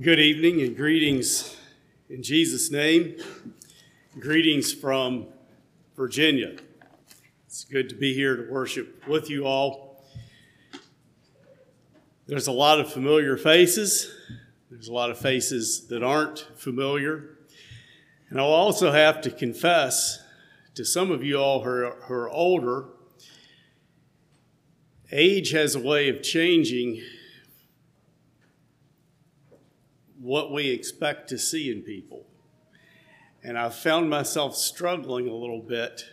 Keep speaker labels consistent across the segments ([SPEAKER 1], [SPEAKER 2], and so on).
[SPEAKER 1] Good evening and greetings in Jesus' name. Greetings from Virginia. It's good to be here to worship with you all. There's a lot of familiar faces, there's a lot of faces that aren't familiar. And I'll also have to confess to some of you all who are, who are older, age has a way of changing what we expect to see in people. And I've found myself struggling a little bit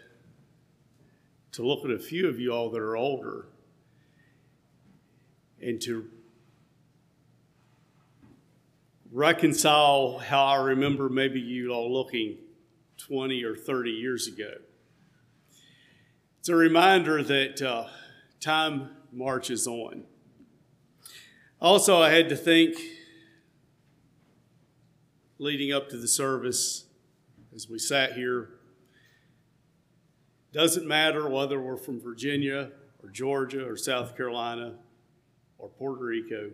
[SPEAKER 1] to look at a few of you all that are older and to reconcile how I remember maybe you all looking 20 or 30 years ago. It's a reminder that uh, time marches on. Also, I had to think leading up to the service as we sat here. Doesn't matter whether we're from Virginia or Georgia or South Carolina or Puerto Rico,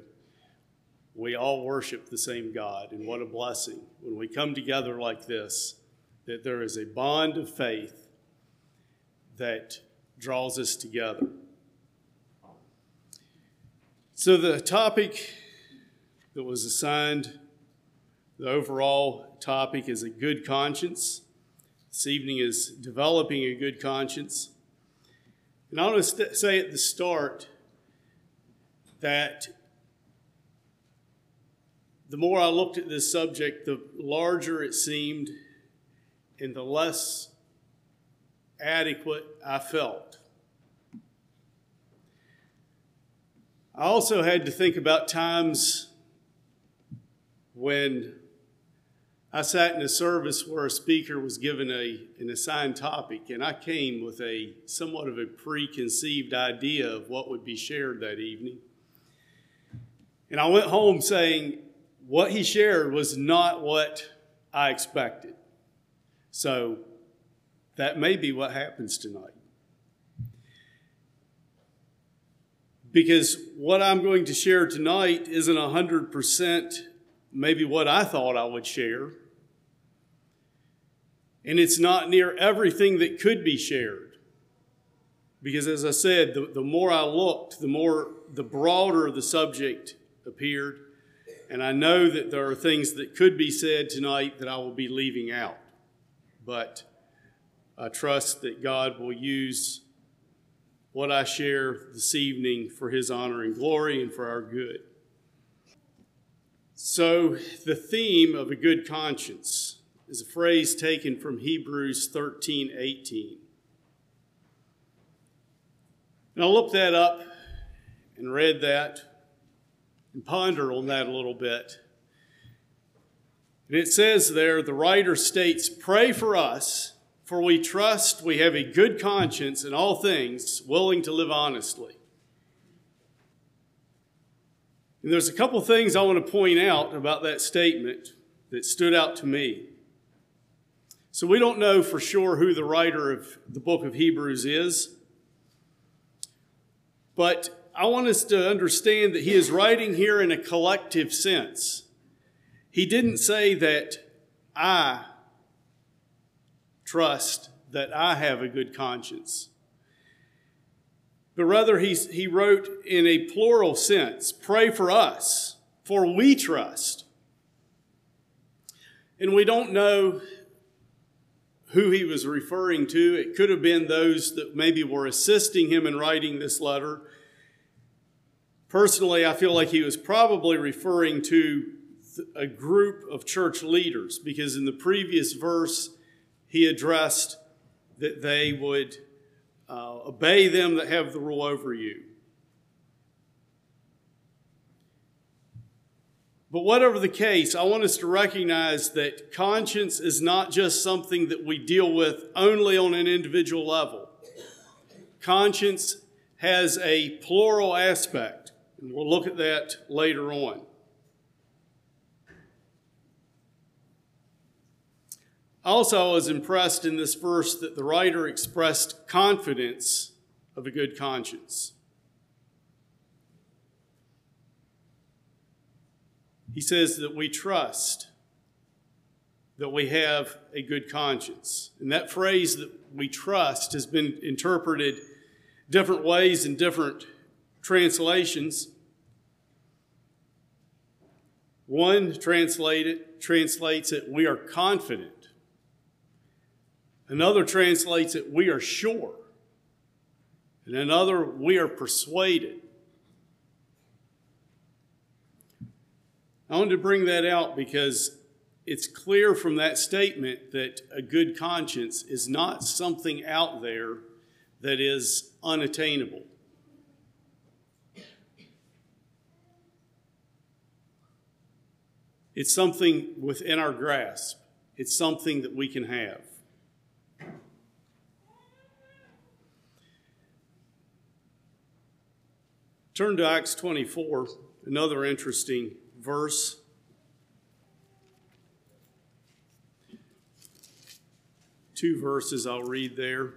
[SPEAKER 1] we all worship the same God. And what a blessing when we come together like this, that there is a bond of faith that draws us together. So, the topic that was assigned the overall topic is a good conscience. This evening is developing a good conscience. And I want to say at the start that the more I looked at this subject, the larger it seemed and the less adequate I felt. I also had to think about times when I sat in a service where a speaker was given a, an assigned topic, and I came with a somewhat of a preconceived idea of what would be shared that evening. And I went home saying, what he shared was not what I expected. So that may be what happens tonight. Because what I'm going to share tonight isn't 100% maybe what I thought I would share and it's not near everything that could be shared. Because as I said, the, the more I looked, the more, the broader the subject appeared. And I know that there are things that could be said tonight that I will be leaving out. But I trust that God will use what I share this evening for his honor and glory and for our good. So, the theme of a good conscience is a phrase taken from Hebrews 13 18. And I looked that up and read that and pondered on that a little bit. And it says there, the writer states, Pray for us, for we trust we have a good conscience in all things, willing to live honestly. And there's a couple things I want to point out about that statement that stood out to me. So we don't know for sure who the writer of the book of Hebrews is. But I want us to understand that he is writing here in a collective sense. He didn't say that I trust that I have a good conscience. But rather, he, he wrote in a plural sense pray for us, for we trust. And we don't know who he was referring to. It could have been those that maybe were assisting him in writing this letter. Personally, I feel like he was probably referring to a group of church leaders because in the previous verse, he addressed that they would uh, obey them that have the rule over you. But whatever the case, I want us to recognize that conscience is not just something that we deal with only on an individual level. Conscience has a plural aspect, and we'll look at that later on. Also, I was impressed in this verse that the writer expressed confidence of a good conscience. He says that we trust that we have a good conscience. And that phrase that we trust has been interpreted different ways in different translations. One translated, translates it, we are confident. Another translates it, we are sure. And another, we are persuaded. I wanted to bring that out because it's clear from that statement that a good conscience is not something out there that is unattainable. It's something within our grasp. It's something that we can have. Turn to Acts 24, another interesting verse. Two verses I'll read there.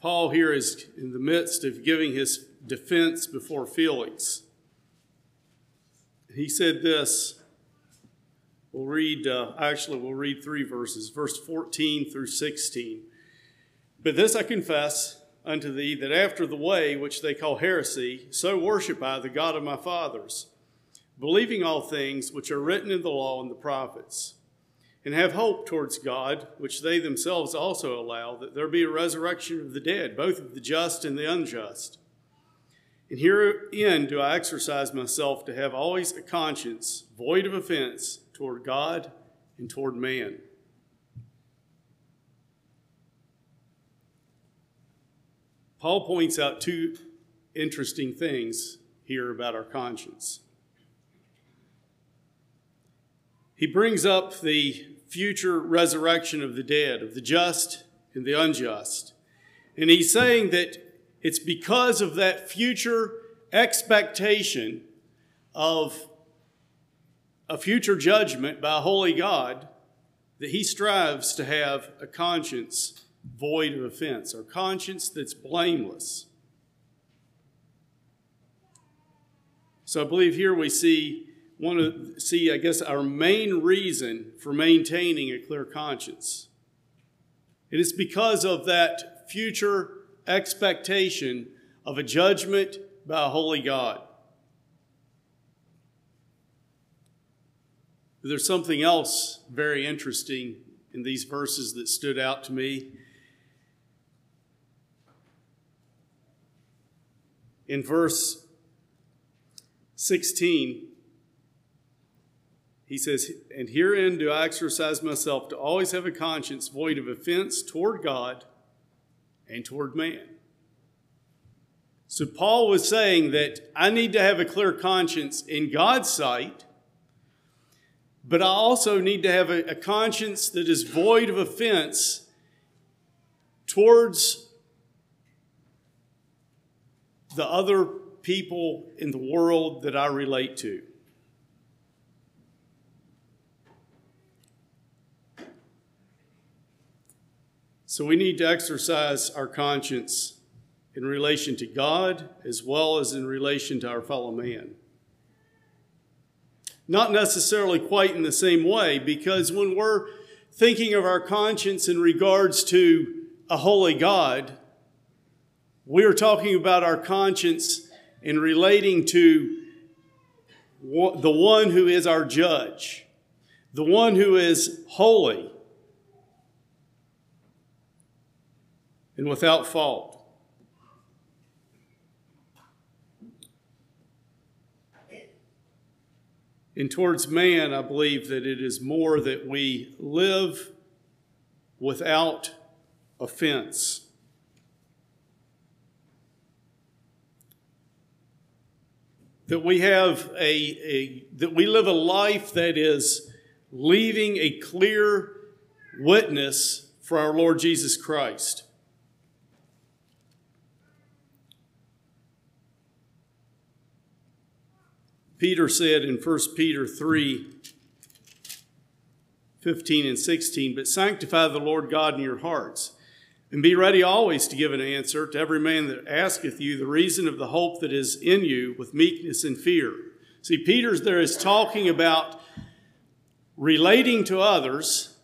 [SPEAKER 1] Paul here is in the midst of giving his defense before Felix. He said this. We'll read, uh, actually, we'll read three verses, verse 14 through 16. But this I confess unto thee, that after the way which they call heresy, so worship I the God of my fathers, believing all things which are written in the law and the prophets and have hope towards God, which they themselves also allow, that there be a resurrection of the dead, both of the just and the unjust. And herein do I exercise myself to have always a conscience void of offense toward God and toward man. Paul points out two interesting things here about our conscience. He brings up the future resurrection of the dead, of the just and the unjust. And he's saying that it's because of that future expectation of a future judgment by a holy God that he strives to have a conscience void of offense, our conscience that's blameless. So I believe here we see want to see, I guess, our main reason for maintaining a clear conscience. It is because of that future expectation of a judgment by a holy God. There's something else very interesting in these verses that stood out to me. In verse 16, he says, And herein do I exercise myself to always have a conscience void of offense toward God and toward man. So Paul was saying that I need to have a clear conscience in God's sight, but I also need to have a, a conscience that is void of offense towards the other people in the world that I relate to. So we need to exercise our conscience in relation to God as well as in relation to our fellow man. Not necessarily quite in the same way, because when we're thinking of our conscience in regards to a holy God, we're talking about our conscience in relating to the one who is our judge, the one who is holy, and without fault. And towards man, I believe that it is more that we live without offense. That we have a, a that we live a life that is leaving a clear witness for our Lord Jesus Christ. Peter said in 1 Peter 3 15 and 16, But sanctify the Lord God in your hearts, And be ready always to give an answer to every man that asketh you the reason of the hope that is in you with meekness and fear. See, Peter's there is talking about relating to others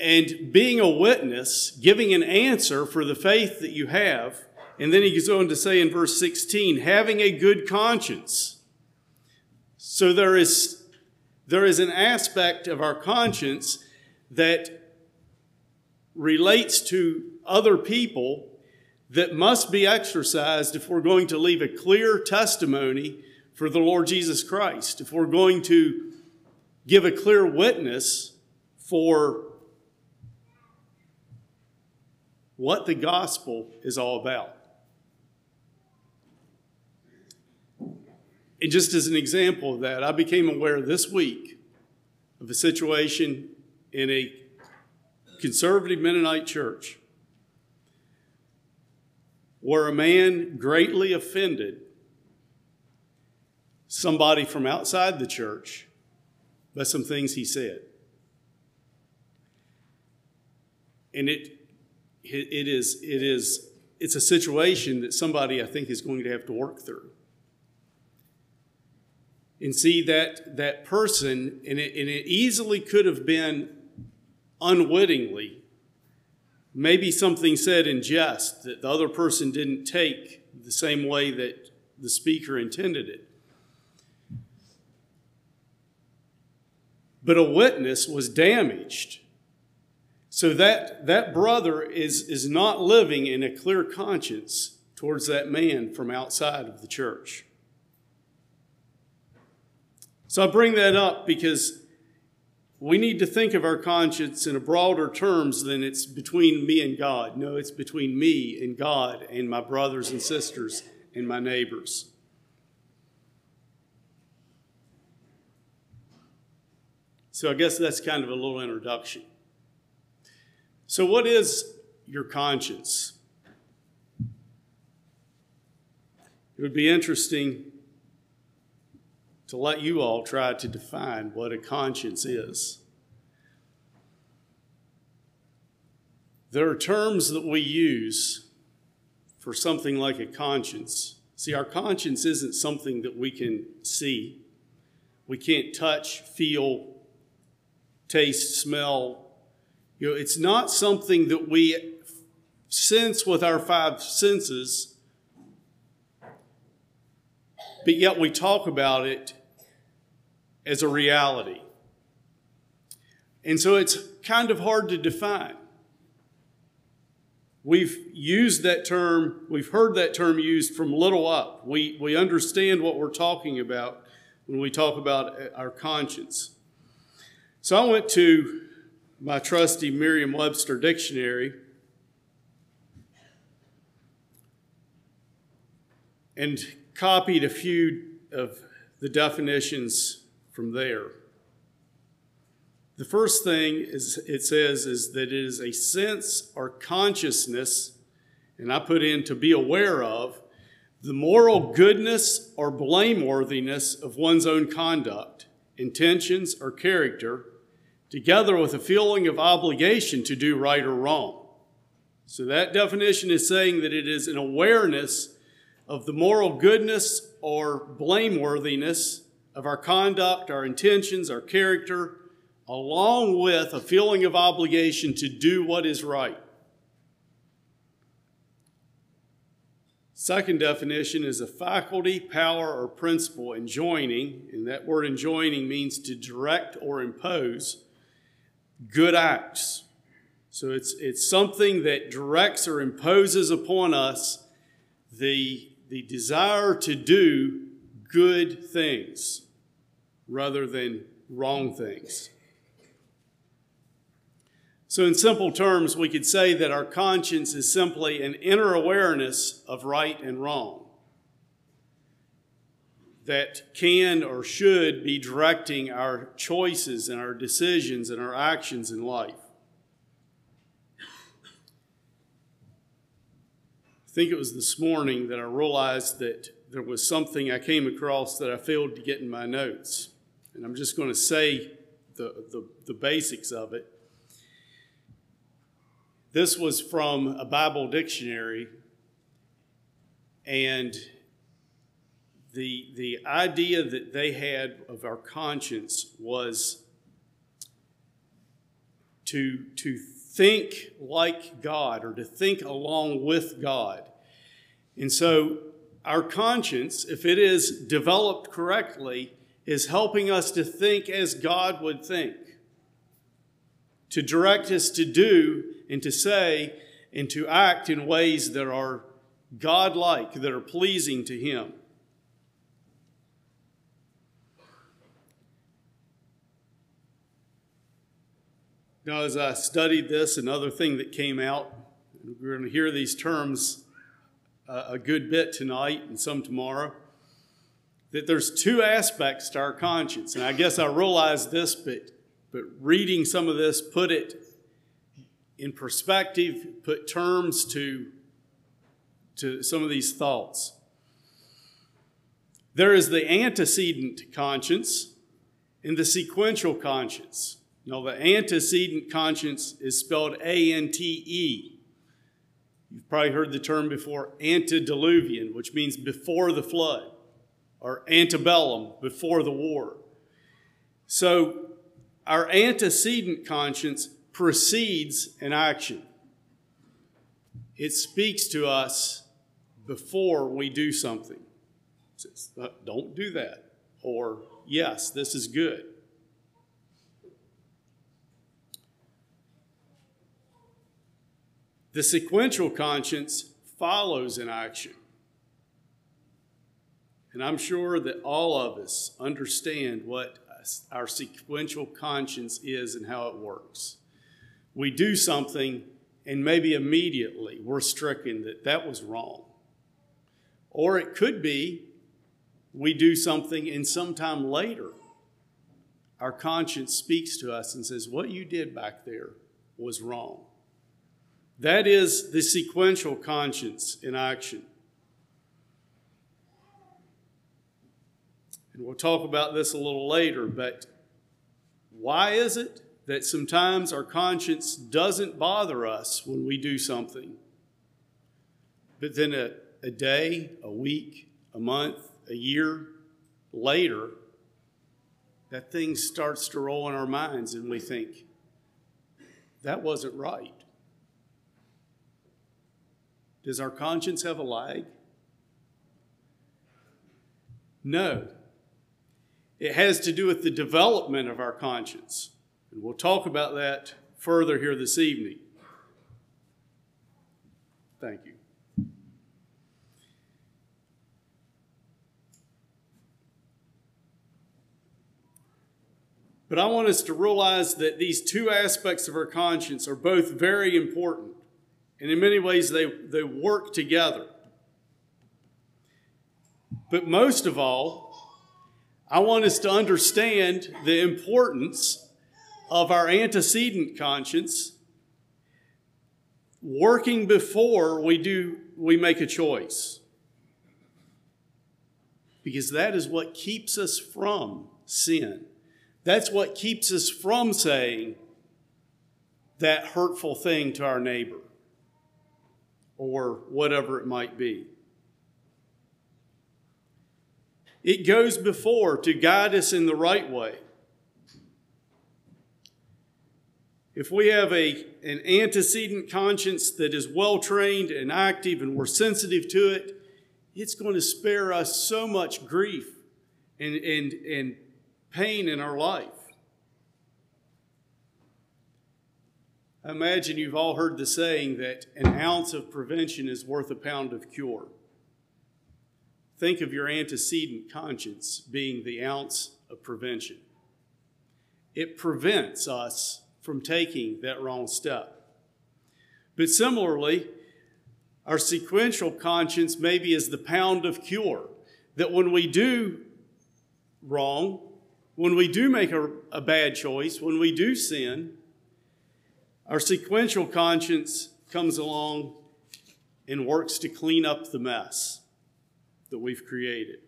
[SPEAKER 1] and being a witness, giving an answer for the faith that you have. And then he goes on to say in verse 16, having a good conscience. So there is, there is an aspect of our conscience that relates to other people that must be exercised if we're going to leave a clear testimony for the Lord Jesus Christ, if we're going to give a clear witness for what the gospel is all about. And just as an example of that, I became aware this week of a situation in a conservative Mennonite church where a man greatly offended somebody from outside the church by some things he said. And it, it is, it is, it's a situation that somebody I think is going to have to work through. And see that, that person, and it, and it easily could have been unwittingly maybe something said in jest that the other person didn't take the same way that the speaker intended it. But a witness was damaged. So that, that brother is, is not living in a clear conscience towards that man from outside of the church. So I bring that up because we need to think of our conscience in a broader terms than it's between me and God. No, it's between me and God and my brothers and sisters and my neighbors. So I guess that's kind of a little introduction. So, what is your conscience? It would be interesting to let you all try to define what a conscience is. There are terms that we use for something like a conscience. See, our conscience isn't something that we can see. We can't touch, feel, taste, smell. You know, it's not something that we sense with our five senses, but yet we talk about it as a reality. And so it's kind of hard to define. We've used that term, we've heard that term used from little up. We, we understand what we're talking about when we talk about uh, our conscience. So I went to my trusty Merriam Webster dictionary and copied a few of the definitions from there. The first thing is it says is that it is a sense or consciousness, and I put in to be aware of, the moral goodness or blameworthiness of one's own conduct, intentions, or character, together with a feeling of obligation to do right or wrong. So that definition is saying that it is an awareness of the moral goodness or blameworthiness of our conduct, our intentions, our character, along with a feeling of obligation to do what is right. Second definition is a faculty, power, or principle enjoining, and that word enjoining means to direct or impose good acts. So it's, it's something that directs or imposes upon us the, the desire to do good things rather than wrong things. So, in simple terms, we could say that our conscience is simply an inner awareness of right and wrong that can or should be directing our choices and our decisions and our actions in life. I think it was this morning that I realized that there was something I came across that I failed to get in my notes. And I'm just going to say the, the, the basics of it. This was from a Bible dictionary, and the, the idea that they had of our conscience was to, to think like God or to think along with God. And so, our conscience, if it is developed correctly, is helping us to think as God would think, to direct us to do and to say and to act in ways that are God-like, that are pleasing to Him. Now, as I studied this, another thing that came out, we're going to hear these terms a good bit tonight and some tomorrow, that there's two aspects to our conscience. And I guess I realized this, but, but reading some of this put it in perspective, put terms to, to some of these thoughts. There is the antecedent conscience and the sequential conscience. Now, the antecedent conscience is spelled A N T E. You've probably heard the term before antediluvian, which means before the flood, or antebellum, before the war. So, our antecedent conscience precedes an action. It speaks to us before we do something. Says, uh, don't do that. Or, yes, this is good. The sequential conscience follows an action. And I'm sure that all of us understand what our sequential conscience is and how it works we do something and maybe immediately we're stricken that that was wrong. Or it could be we do something and sometime later our conscience speaks to us and says, What you did back there was wrong. That is the sequential conscience in action. And we'll talk about this a little later, but why is it? that sometimes our conscience doesn't bother us when we do something. But then a, a day, a week, a month, a year later, that thing starts to roll in our minds and we think, that wasn't right. Does our conscience have a lag? No. It has to do with the development of our conscience. And we'll talk about that further here this evening. Thank you. But I want us to realize that these two aspects of our conscience are both very important. And in many ways, they, they work together. But most of all, I want us to understand the importance of our antecedent conscience working before we do we make a choice. Because that is what keeps us from sin. That's what keeps us from saying that hurtful thing to our neighbor or whatever it might be it goes before to guide us in the right way if we have a, an antecedent conscience that is well trained and active and we're sensitive to it, it's going to spare us so much grief and, and, and pain in our life. I imagine you've all heard the saying that an ounce of prevention is worth a pound of cure. Think of your antecedent conscience being the ounce of prevention. It prevents us from taking that wrong step. But similarly, our sequential conscience maybe is the pound of cure, that when we do wrong, when we do make a, a bad choice, when we do sin, our sequential conscience comes along and works to clean up the mess that we've created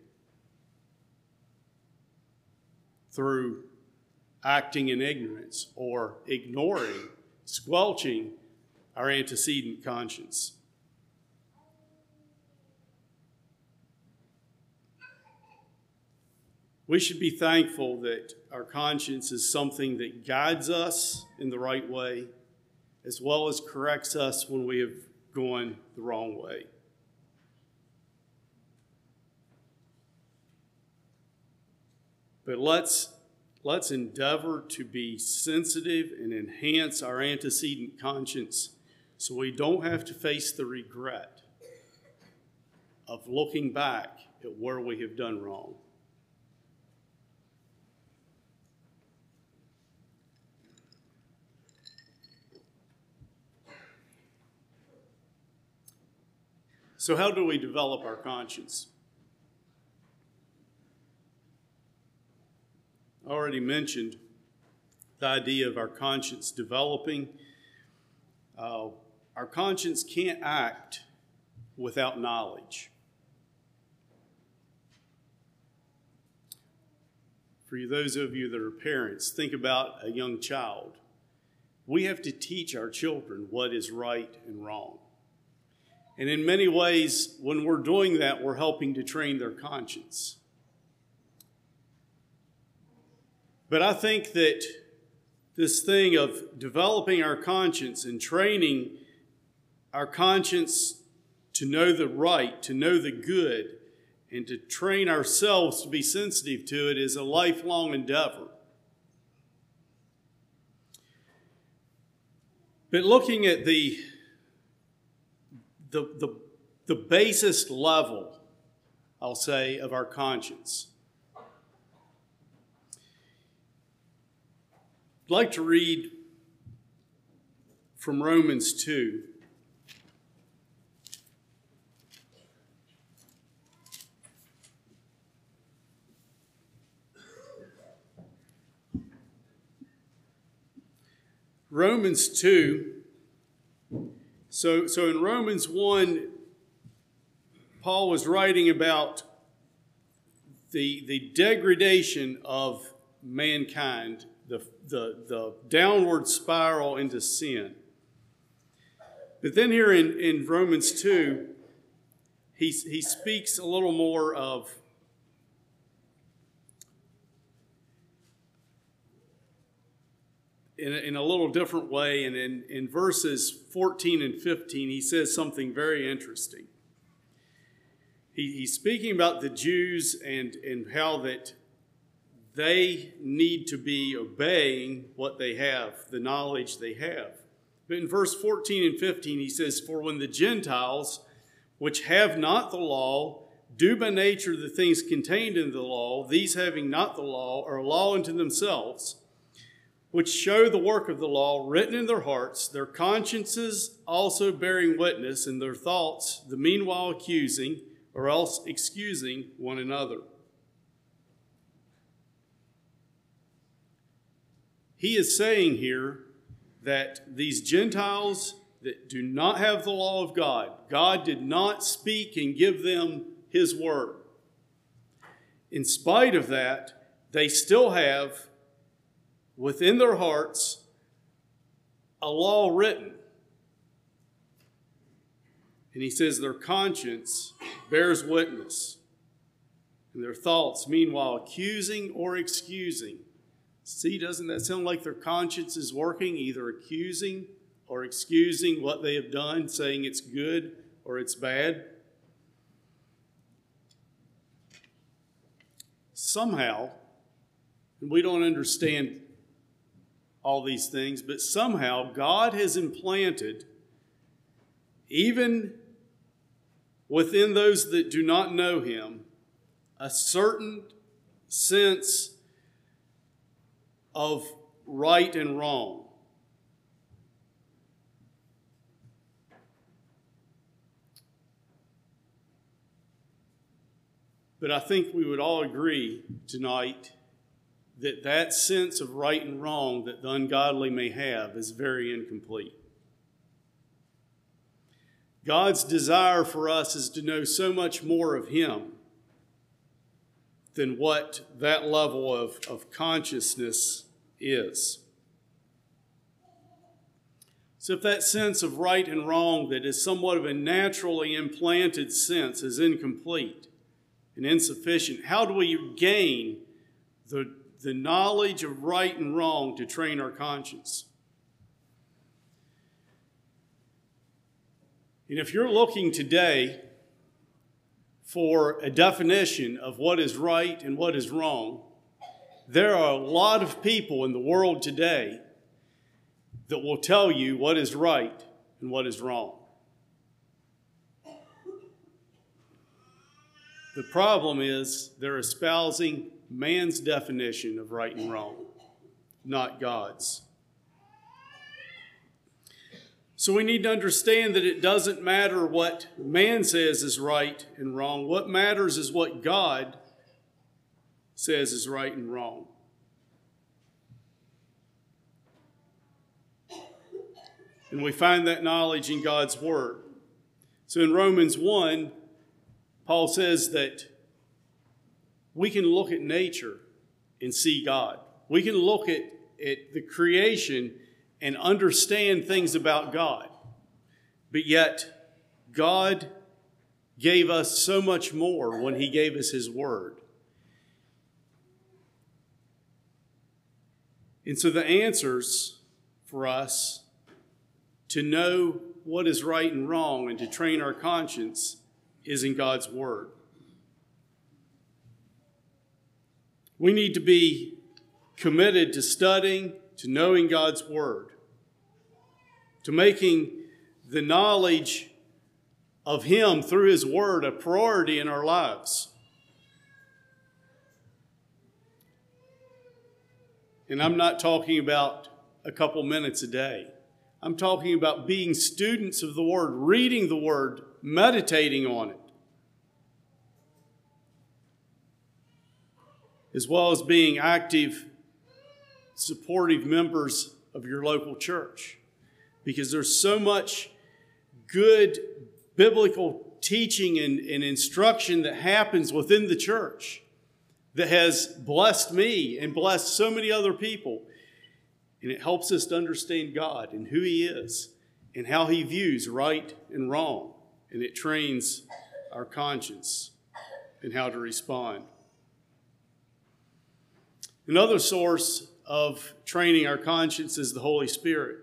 [SPEAKER 1] through acting in ignorance or ignoring, squelching our antecedent conscience. We should be thankful that our conscience is something that guides us in the right way, as well as corrects us when we have gone the wrong way. But let's, let's endeavor to be sensitive and enhance our antecedent conscience so we don't have to face the regret of looking back at where we have done wrong. So, how do we develop our conscience? I already mentioned the idea of our conscience developing. Uh, our conscience can't act without knowledge. For those of you that are parents, think about a young child. We have to teach our children what is right and wrong. And in many ways, when we're doing that, we're helping to train their conscience. But I think that this thing of developing our conscience and training our conscience to know the right, to know the good, and to train ourselves to be sensitive to it is a lifelong endeavor. But looking at the the, the, the basest level, I'll say, of our conscience. I'd like to read from Romans 2. Romans 2 so, so in Romans 1, Paul was writing about the, the degradation of mankind, the, the, the downward spiral into sin. But then here in, in Romans 2, he, he speaks a little more of in a, in a little different way. And in, in verses 14 and 15, he says something very interesting. He, he's speaking about the Jews and, and how that they need to be obeying what they have, the knowledge they have. But in verse 14 and 15, he says, For when the Gentiles, which have not the law, do by nature the things contained in the law, these having not the law, are law unto themselves which show the work of the law written in their hearts, their consciences also bearing witness, and their thoughts the meanwhile accusing or else excusing one another. He is saying here that these Gentiles that do not have the law of God, God did not speak and give them his word. In spite of that, they still have within their hearts a law written. And he says their conscience bears witness, and their thoughts, meanwhile, accusing or excusing. See, doesn't that sound like their conscience is working, either accusing or excusing what they have done, saying it's good or it's bad? Somehow, and we don't understand all these things, but somehow God has implanted, even within those that do not know Him, a certain sense of right and wrong. But I think we would all agree tonight that that sense of right and wrong that the ungodly may have is very incomplete. God's desire for us is to know so much more of Him than what that level of, of consciousness is. So, if that sense of right and wrong that is somewhat of a naturally implanted sense is incomplete and insufficient, how do we gain the, the knowledge of right and wrong to train our conscience? And if you're looking today for a definition of what is right and what is wrong, there are a lot of people in the world today that will tell you what is right and what is wrong. The problem is they're espousing man's definition of right and wrong, not God's. So we need to understand that it doesn't matter what man says is right and wrong. What matters is what God says is right and wrong. And we find that knowledge in God's Word. So in Romans 1, Paul says that we can look at nature and see God. We can look at, at the creation and understand things about God. But yet, God gave us so much more when He gave us His Word. And so the answers for us to know what is right and wrong and to train our conscience is in God's Word. We need to be committed to studying, to knowing God's Word, to making the knowledge of Him through His Word a priority in our lives. And I'm not talking about a couple minutes a day. I'm talking about being students of the Word, reading the Word, meditating on it, as well as being active, supportive members of your local church. Because there's so much good biblical teaching and, and instruction that happens within the church that has blessed me and blessed so many other people and it helps us to understand God and who He is and how He views right and wrong. And it trains our conscience and how to respond. Another source of training our conscience is the Holy Spirit.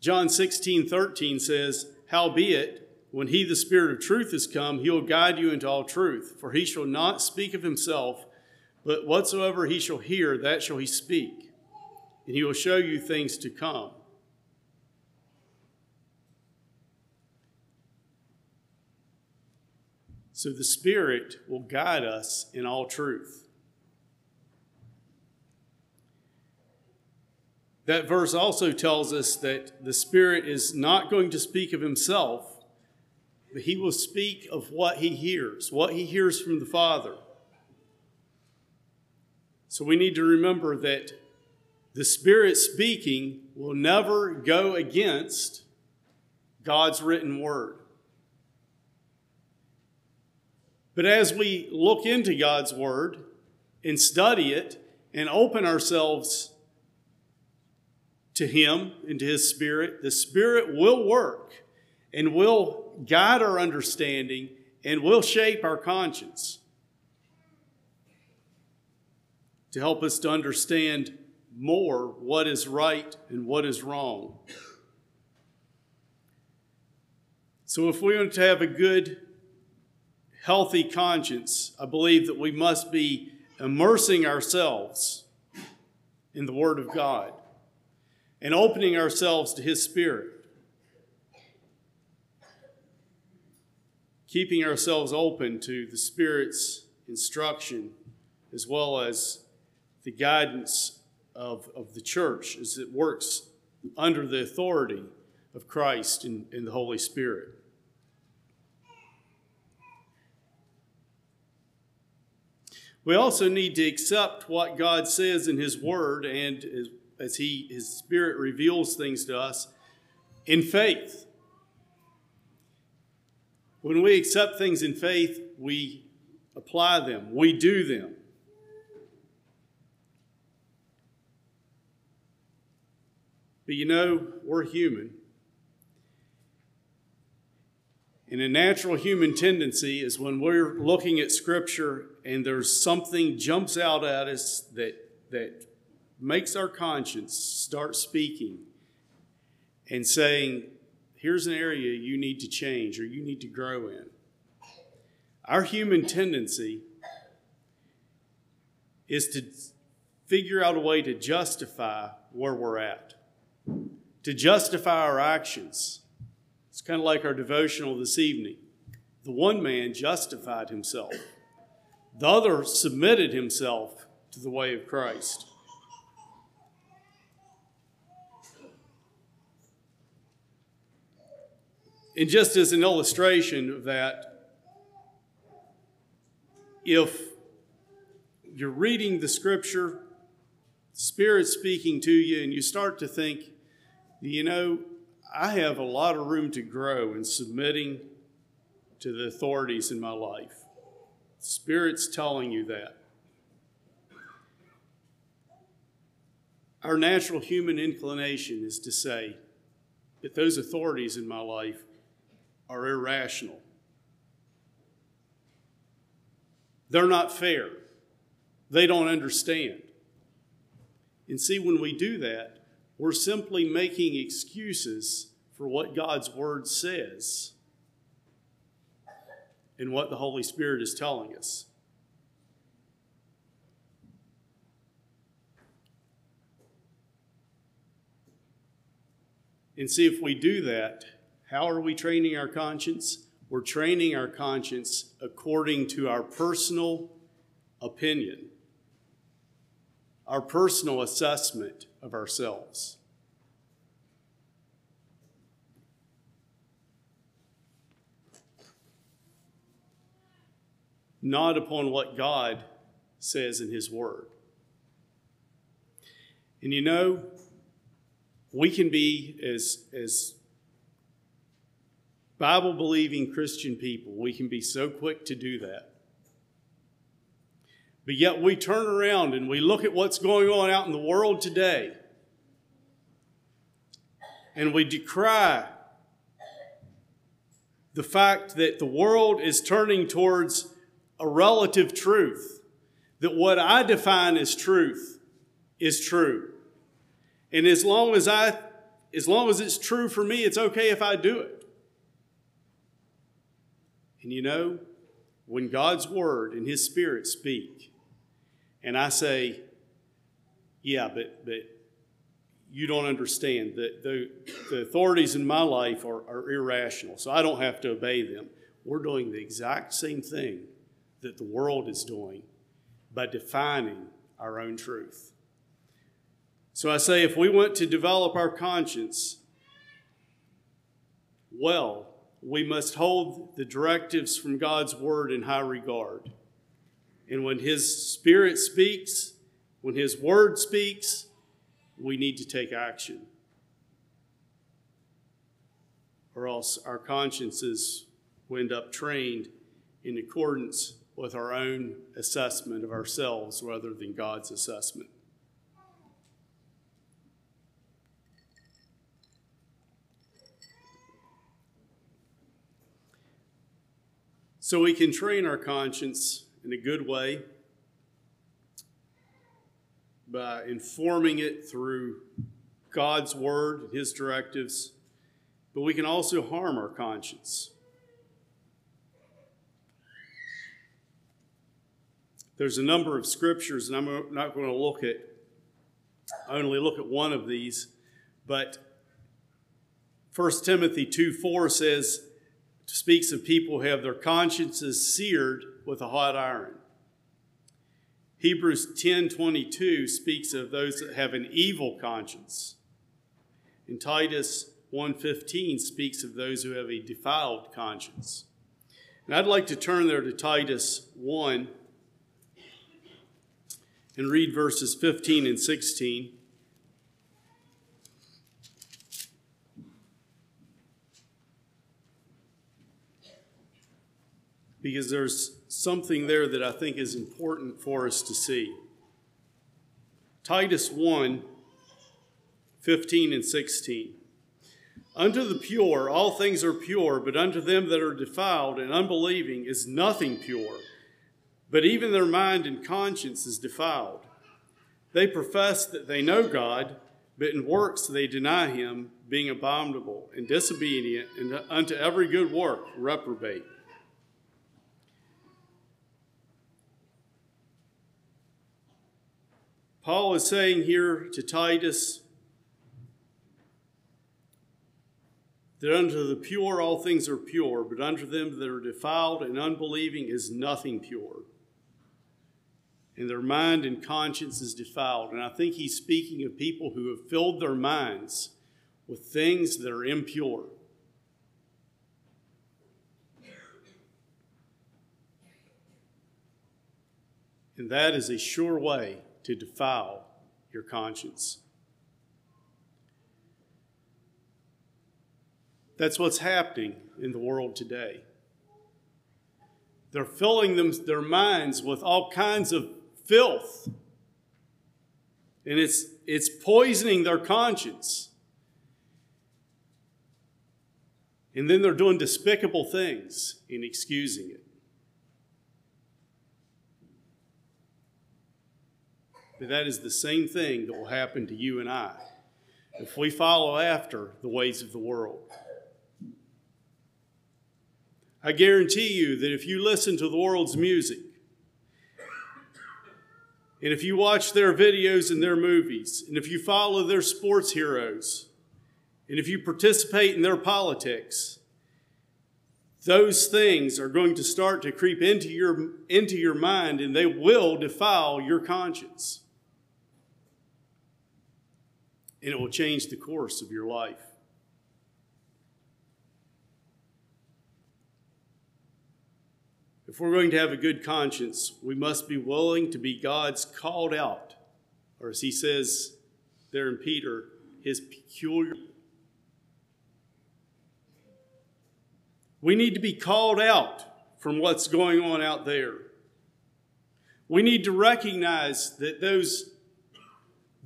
[SPEAKER 1] John 16, 13 says, Howbeit, when he, the Spirit of truth, is come, he will guide you into all truth. For he shall not speak of himself, but whatsoever he shall hear, that shall he speak and he will show you things to come. So the Spirit will guide us in all truth. That verse also tells us that the Spirit is not going to speak of himself, but he will speak of what he hears, what he hears from the Father. So we need to remember that the Spirit speaking will never go against God's written word. But as we look into God's word and study it and open ourselves to Him and to His Spirit, the Spirit will work and will guide our understanding and will shape our conscience to help us to understand more what is right and what is wrong. So, if we want to have a good, healthy conscience, I believe that we must be immersing ourselves in the Word of God and opening ourselves to His Spirit. Keeping ourselves open to the Spirit's instruction as well as the guidance of, of the church as it works under the authority of Christ and, and the Holy Spirit. We also need to accept what God says in His Word and as, He, His Spirit reveals things to us in faith. When we accept things in faith, we apply them, we do them. But you know, we're human. And a natural human tendency is when we're looking at Scripture and there's something jumps out at us that, that makes our conscience start speaking and saying, here's an area you need to change or you need to grow in. Our human tendency is to figure out a way to justify where we're at, to justify our actions. It's kind of like our devotional this evening. The one man justified himself, the other submitted himself to the way of Christ. And just as an illustration of that, if you're reading the scripture, Spirit speaking to you, and you start to think, you know, I have a lot of room to grow in submitting to the authorities in my life. Spirit's telling you that. Our natural human inclination is to say that those authorities in my life are irrational. They're not fair. They don't understand. And see, when we do that, we're simply making excuses for what God's Word says and what the Holy Spirit is telling us. And see, if we do that, how are we training our conscience? We're training our conscience according to our personal opinion, our personal assessment of ourselves. Not upon what God says in His Word. And you know, we can be as, as Bible believing Christian people, we can be so quick to do that. But yet we turn around and we look at what's going on out in the world today and we decry the fact that the world is turning towards a relative truth, that what I define as truth is true. And as long as I as long as it's true for me, it's okay if I do it. And you know, when God's Word and His Spirit speak, and I say, yeah, but, but you don't understand that the, the authorities in my life are, are irrational, so I don't have to obey them. We're doing the exact same thing that the world is doing by defining our own truth. So I say, if we want to develop our conscience well, we must hold the directives from God's word in high regard. And when His Spirit speaks, when His word speaks, we need to take action. Or else our consciences will end up trained in accordance with our own assessment of ourselves rather than God's assessment. So we can train our conscience in a good way by informing it through God's word and his directives, but we can also harm our conscience. There's a number of scriptures, and I'm not going to look at, I only look at one of these, but 1 Timothy 2 4 says, speaks of people who have their consciences seared with a hot iron. Hebrews 10:22 speaks of those that have an evil conscience. And Titus 1:15 speaks of those who have a defiled conscience. And I'd like to turn there to Titus 1 and read verses 15 and 16. Because there's something there that I think is important for us to see. Titus 1 15 and 16. Unto the pure all things are pure, but unto them that are defiled and unbelieving is nothing pure, but even their mind and conscience is defiled. They profess that they know God, but in works they deny him, being abominable and disobedient, and unto every good work reprobate. Paul is saying here to Titus that unto the pure all things are pure, but unto them that are defiled and unbelieving is nothing pure. And their mind and conscience is defiled. And I think he's speaking of people who have filled their minds with things that are impure. And that is a sure way to defile your conscience. That's what's happening in the world today. They're filling them, their minds with all kinds of filth. And it's, it's poisoning their conscience. And then they're doing despicable things in excusing it. That is the same thing that will happen to you and I if we follow after the ways of the world. I guarantee you that if you listen to the world's music, and if you watch their videos and their movies, and if you follow their sports heroes, and if you participate in their politics, those things are going to start to creep into your, into your mind and they will defile your conscience. And it will change the course of your life. If we're going to have a good conscience, we must be willing to be God's called out, or as he says there in Peter, his peculiar. We need to be called out from what's going on out there. We need to recognize that those,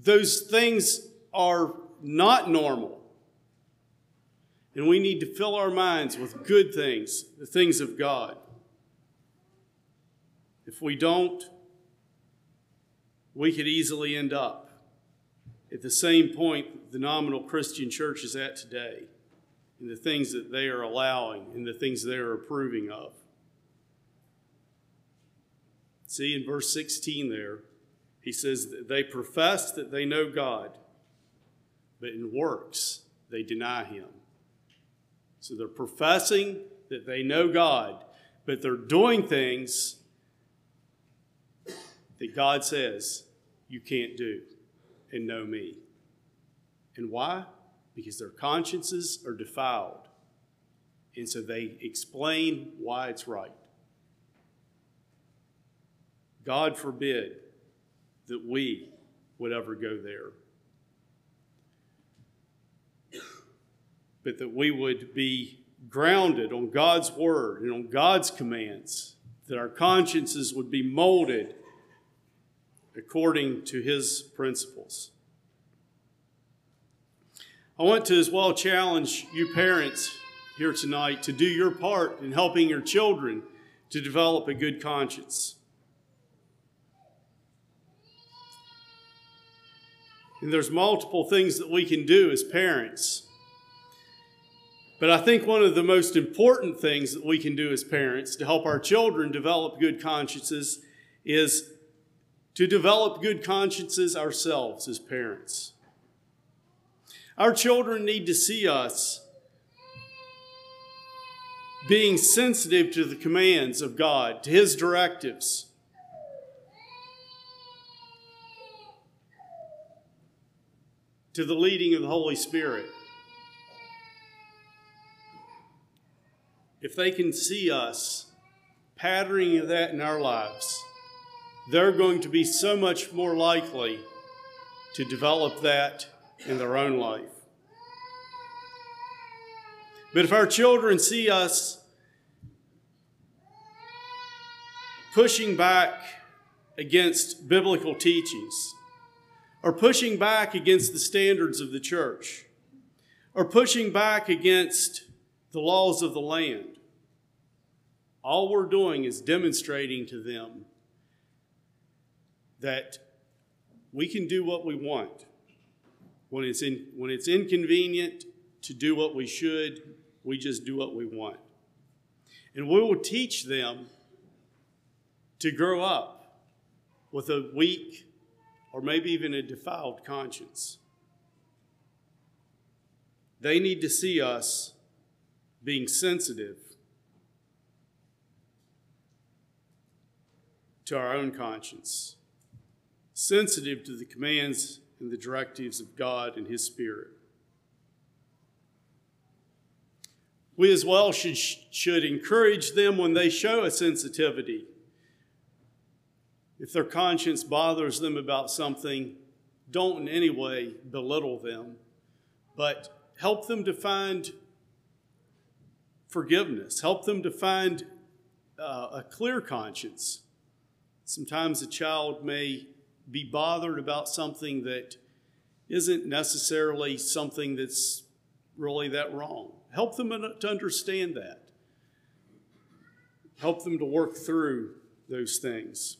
[SPEAKER 1] those things are not normal. And we need to fill our minds with good things, the things of God. If we don't, we could easily end up at the same point the nominal Christian church is at today in the things that they are allowing and the things they are approving of. See in verse 16 there, he says they profess that they know God, but in works they deny him. So they're professing that they know God, but they're doing things that God says you can't do and know me. And why? Because their consciences are defiled. And so they explain why it's right. God forbid that we would ever go there. But that we would be grounded on God's word and on God's commands, that our consciences would be molded according to his principles. I want to as well challenge you parents here tonight to do your part in helping your children to develop a good conscience. And there's multiple things that we can do as parents. But I think one of the most important things that we can do as parents to help our children develop good consciences is to develop good consciences ourselves as parents. Our children need to see us being sensitive to the commands of God, to His directives. To the leading of the Holy Spirit. If they can see us patterning that in our lives, they're going to be so much more likely to develop that in their own life. But if our children see us pushing back against biblical teachings, or pushing back against the standards of the church, or pushing back against the laws of the land. All we're doing is demonstrating to them that we can do what we want. When it's, in, when it's inconvenient to do what we should, we just do what we want. And we will teach them to grow up with a weak or maybe even a defiled conscience. They need to see us being sensitive to our own conscience, sensitive to the commands and the directives of God and His Spirit. We as well should, should encourage them when they show a sensitivity. If their conscience bothers them about something, don't in any way belittle them, but help them to find forgiveness, help them to find uh, a clear conscience. Sometimes a child may be bothered about something that isn't necessarily something that's really that wrong. Help them to understand that. Help them to work through those things.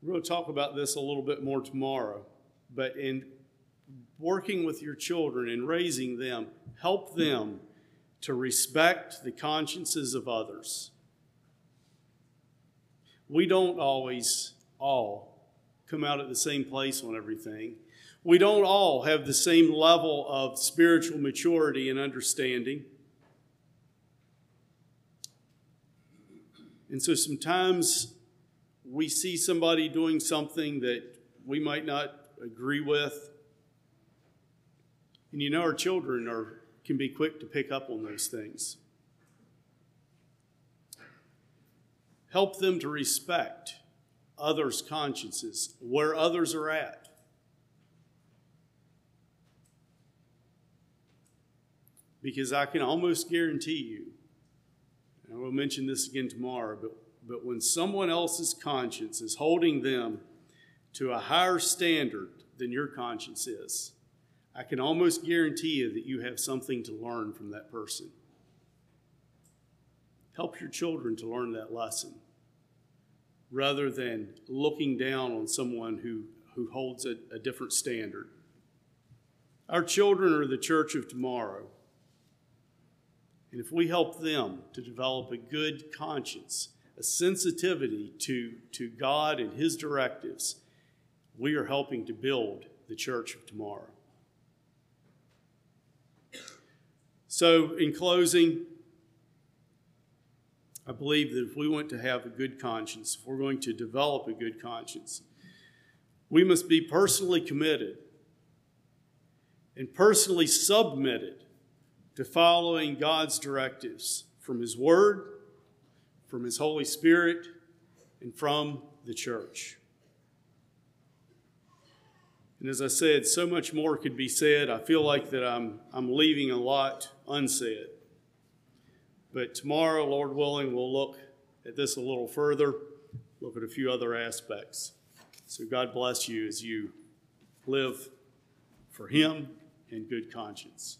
[SPEAKER 1] We're going to talk about this a little bit more tomorrow, but in working with your children and raising them, help them to respect the consciences of others. We don't always all come out at the same place on everything. We don't all have the same level of spiritual maturity and understanding. And so sometimes we see somebody doing something that we might not agree with. And you know, our children are, can be quick to pick up on those things. Help them to respect others' consciences, where others are at. because I can almost guarantee you, and I will mention this again tomorrow, but, but when someone else's conscience is holding them to a higher standard than your conscience is, I can almost guarantee you that you have something to learn from that person. Help your children to learn that lesson rather than looking down on someone who, who holds a, a different standard. Our children are the church of tomorrow. And if we help them to develop a good conscience, a sensitivity to, to God and His directives, we are helping to build the church of tomorrow. So, in closing, I believe that if we want to have a good conscience, if we're going to develop a good conscience, we must be personally committed and personally submitted to following God's directives from His Word, from His Holy Spirit, and from the church. And as I said, so much more could be said. I feel like that I'm, I'm leaving a lot unsaid. But tomorrow, Lord willing, we'll look at this a little further, look at a few other aspects. So God bless you as you live for Him in good conscience.